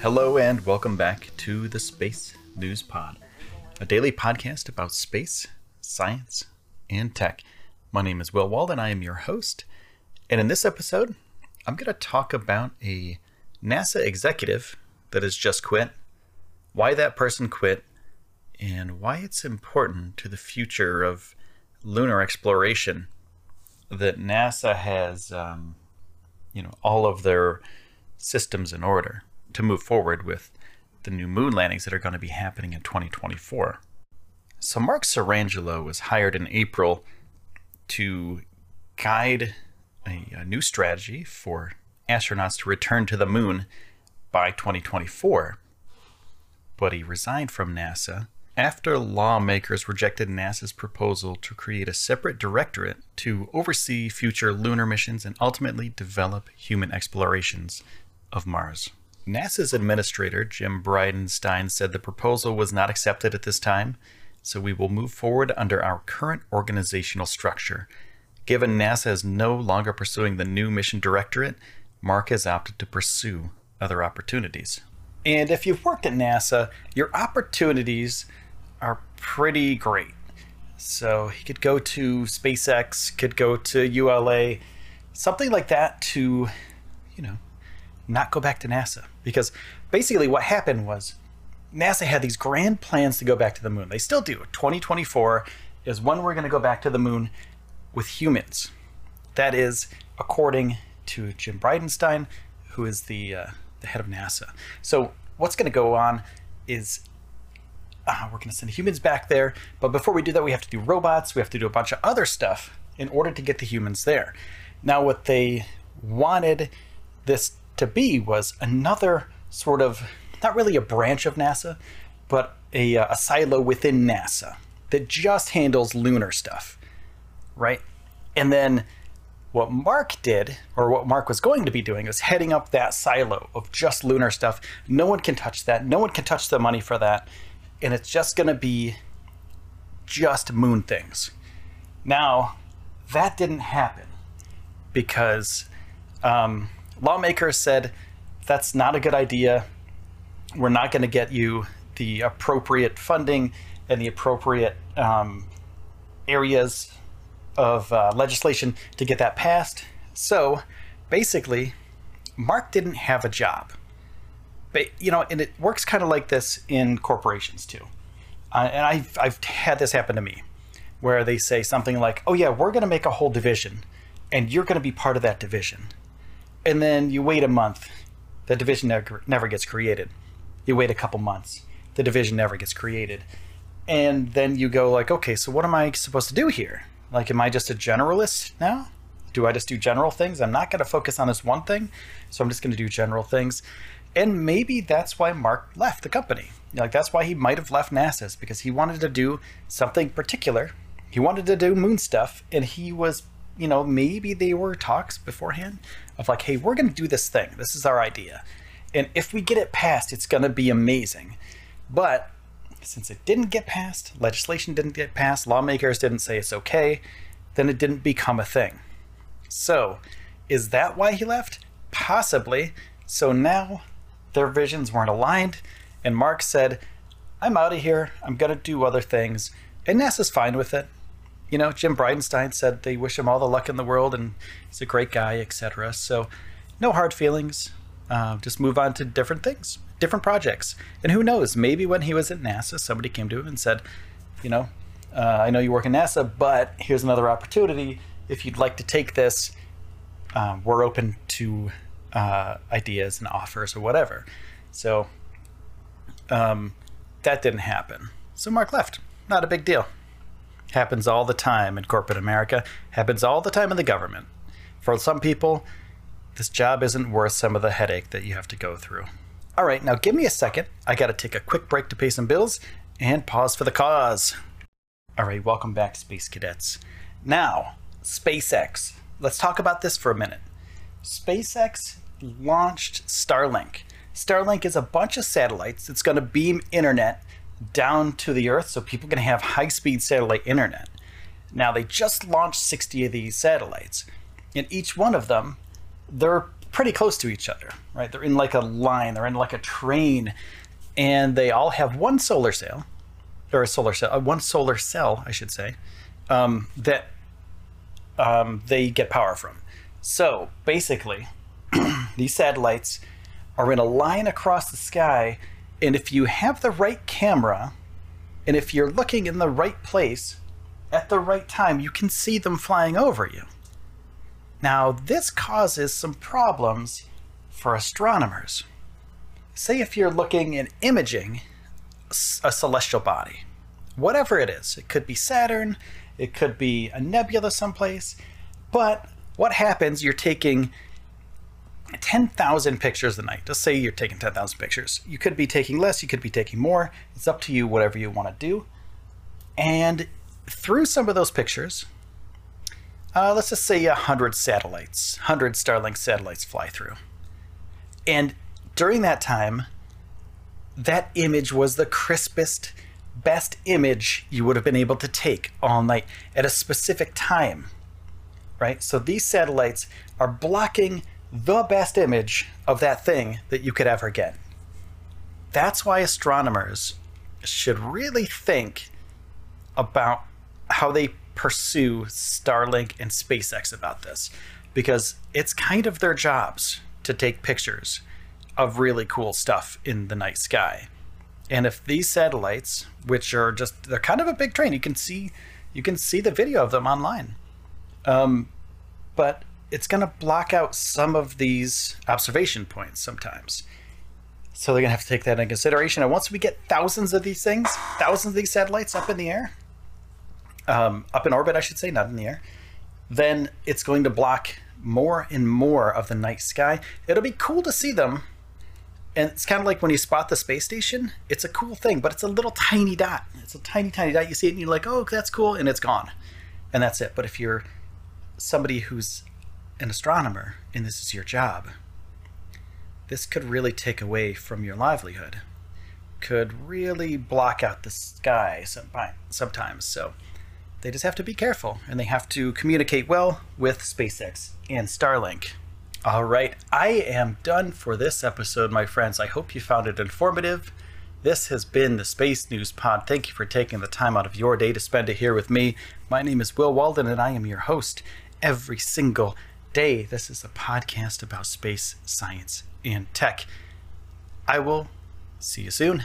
Hello and welcome back to the Space News Pod, a daily podcast about space, science, and tech. My name is Will Wald and I am your host. And in this episode, I'm going to talk about a NASA executive that has just quit, why that person quit, and why it's important to the future of lunar exploration that NASA has, um, you know, all of their systems in order to move forward with the new moon landings that are going to be happening in 2024. So Mark Sirangelo was hired in April to guide a, a new strategy for astronauts to return to the moon by 2024. But he resigned from NASA after lawmakers rejected NASA's proposal to create a separate directorate to oversee future lunar missions and ultimately develop human explorations of Mars. NASA's administrator, Jim Bridenstine, said the proposal was not accepted at this time, so we will move forward under our current organizational structure. Given NASA is no longer pursuing the new mission directorate, Mark has opted to pursue other opportunities. And if you've worked at NASA, your opportunities are pretty great. So he could go to SpaceX, could go to ULA, something like that to, you know, not go back to NASA. Because basically what happened was NASA had these grand plans to go back to the moon. They still do. 2024 is when we're going to go back to the moon with humans. That is according to Jim Bridenstine, who is the uh, the head of NASA. So what's going to go on is uh, we're going to send humans back there. But before we do that, we have to do robots. We have to do a bunch of other stuff in order to get the humans there. Now, what they wanted this to be was another sort of not really a branch of NASA, but a, uh, a silo within NASA that just handles lunar stuff, right? And then what Mark did, or what Mark was going to be doing, was heading up that silo of just lunar stuff. No one can touch that. No one can touch the money for that and it's just going to be just moon things. Now, that didn't happen because um, lawmakers said that's not a good idea. We're not going to get you the appropriate funding and the appropriate um, areas of uh, legislation to get that passed. So basically, Mark didn't have a job but you know, and it works kind of like this in corporations too. Uh, and I've I've had this happen to me, where they say something like, "Oh yeah, we're going to make a whole division, and you're going to be part of that division," and then you wait a month, the division never never gets created. You wait a couple months, the division never gets created, and then you go like, "Okay, so what am I supposed to do here? Like, am I just a generalist now?" Do I just do general things? I'm not going to focus on this one thing, so I'm just going to do general things and maybe that's why Mark left the company. Like that's why he might have left NASA's because he wanted to do something particular. He wanted to do moon stuff, and he was, you know, maybe they were talks beforehand of like, hey, we're going to do this thing. This is our idea, and if we get it passed, it's going to be amazing. But since it didn't get passed, legislation didn't get passed, lawmakers didn't say it's okay, then it didn't become a thing. So, is that why he left? Possibly. So now their visions weren't aligned, and Mark said, I'm out of here. I'm going to do other things. And NASA's fine with it. You know, Jim Bridenstine said they wish him all the luck in the world and he's a great guy, etc. So, no hard feelings. Uh, just move on to different things, different projects. And who knows, maybe when he was at NASA, somebody came to him and said, you know, uh, I know you work in NASA, but here's another opportunity. If you'd like to take this, uh, we're open to uh, ideas and offers or whatever. So um, that didn't happen. So Mark left. Not a big deal. Happens all the time in corporate America, happens all the time in the government. For some people, this job isn't worth some of the headache that you have to go through. All right, now give me a second. I got to take a quick break to pay some bills and pause for the cause. All right, welcome back, Space Cadets. Now, SpaceX. Let's talk about this for a minute. SpaceX launched Starlink. Starlink is a bunch of satellites that's going to beam internet down to the Earth so people can have high speed satellite internet. Now, they just launched 60 of these satellites, and each one of them they're pretty close to each other, right? They're in like a line, they're in like a train, and they all have one solar cell, or a solar cell, uh, one solar cell, I should say, um, that um, they get power from. So basically, these satellites are in a line across the sky, and if you have the right camera, and if you're looking in the right place at the right time, you can see them flying over you. Now, this causes some problems for astronomers. Say if you're looking and imaging a celestial body, whatever it is, it could be Saturn, it could be a nebula someplace, but what happens, you're taking 10,000 pictures a night. Just say you're taking 10,000 pictures. You could be taking less, you could be taking more. It's up to you, whatever you want to do. And through some of those pictures, uh, let's just say 100 satellites, 100 Starlink satellites fly through. And during that time, that image was the crispest, best image you would have been able to take all night at a specific time. Right? So these satellites are blocking the best image of that thing that you could ever get. That's why astronomers should really think about how they pursue Starlink and SpaceX about this because it's kind of their jobs to take pictures of really cool stuff in the night sky. And if these satellites, which are just they're kind of a big train, you can see you can see the video of them online. Um, but it's going to block out some of these observation points sometimes. So they're going to have to take that into consideration. And once we get thousands of these things, thousands of these satellites up in the air, um, up in orbit, I should say, not in the air, then it's going to block more and more of the night sky. It'll be cool to see them. And it's kind of like when you spot the space station, it's a cool thing, but it's a little tiny dot. It's a tiny, tiny dot. You see it and you're like, oh, that's cool, and it's gone. And that's it. But if you're somebody who's an astronomer and this is your job, this could really take away from your livelihood. Could really block out the sky sometimes. So they just have to be careful and they have to communicate well with SpaceX and Starlink. All right, I am done for this episode, my friends. I hope you found it informative. This has been the Space News Pod. Thank you for taking the time out of your day to spend it here with me. My name is Will Walden, and I am your host every single day. This is a podcast about space, science, and tech. I will see you soon.